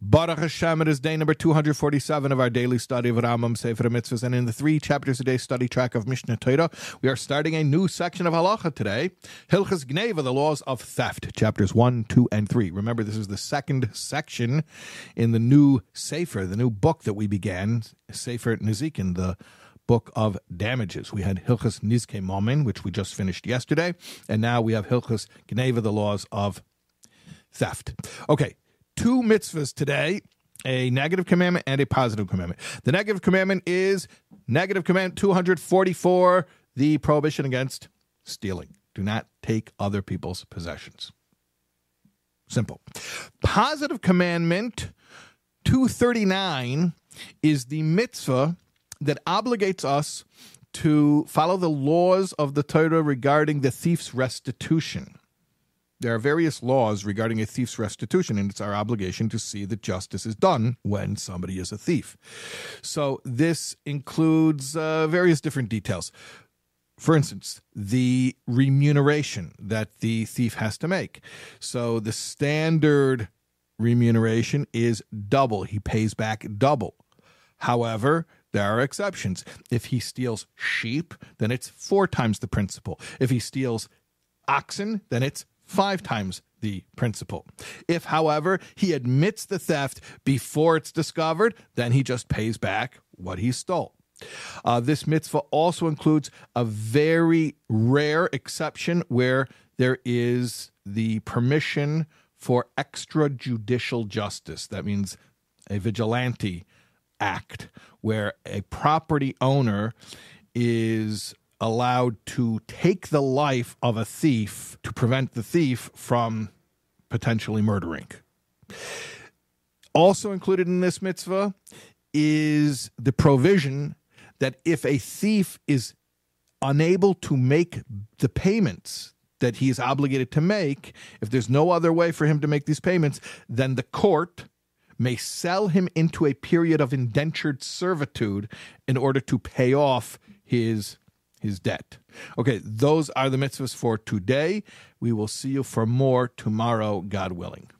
Baruch Hashem, it is day number 247 of our daily study of Rambam Sefer Mitzvahs, and in the three chapters a day study track of Mishneh Torah, we are starting a new section of Halacha today, Hilchas Gneva, the laws of theft, chapters 1, 2, and 3. Remember, this is the second section in the new Sefer, the new book that we began, Sefer Nezikin, the book of damages. We had Hilchas Nizke Momin, which we just finished yesterday, and now we have Hilchas Gneva, the laws of theft. Okay, two mitzvahs today a negative commandment and a positive commandment. The negative commandment is negative commandment 244, the prohibition against stealing. Do not take other people's possessions. Simple. Positive commandment 239 is the mitzvah that obligates us to follow the laws of the Torah regarding the thief's restitution. There are various laws regarding a thief's restitution, and it's our obligation to see that justice is done when somebody is a thief. So, this includes uh, various different details. For instance, the remuneration that the thief has to make. So, the standard remuneration is double, he pays back double. However, there are exceptions. If he steals sheep, then it's four times the principal. If he steals oxen, then it's five times the principal. If, however, he admits the theft before it's discovered, then he just pays back what he stole. Uh, this mitzvah also includes a very rare exception where there is the permission for extrajudicial justice. That means a vigilante act where a property owner is allowed to take the life of a thief to prevent the thief from potentially murdering. Also included in this mitzvah is the provision that if a thief is unable to make the payments that he is obligated to make, if there's no other way for him to make these payments, then the court may sell him into a period of indentured servitude in order to pay off his his debt. Okay, those are the mitzvahs for today. We will see you for more tomorrow, God willing.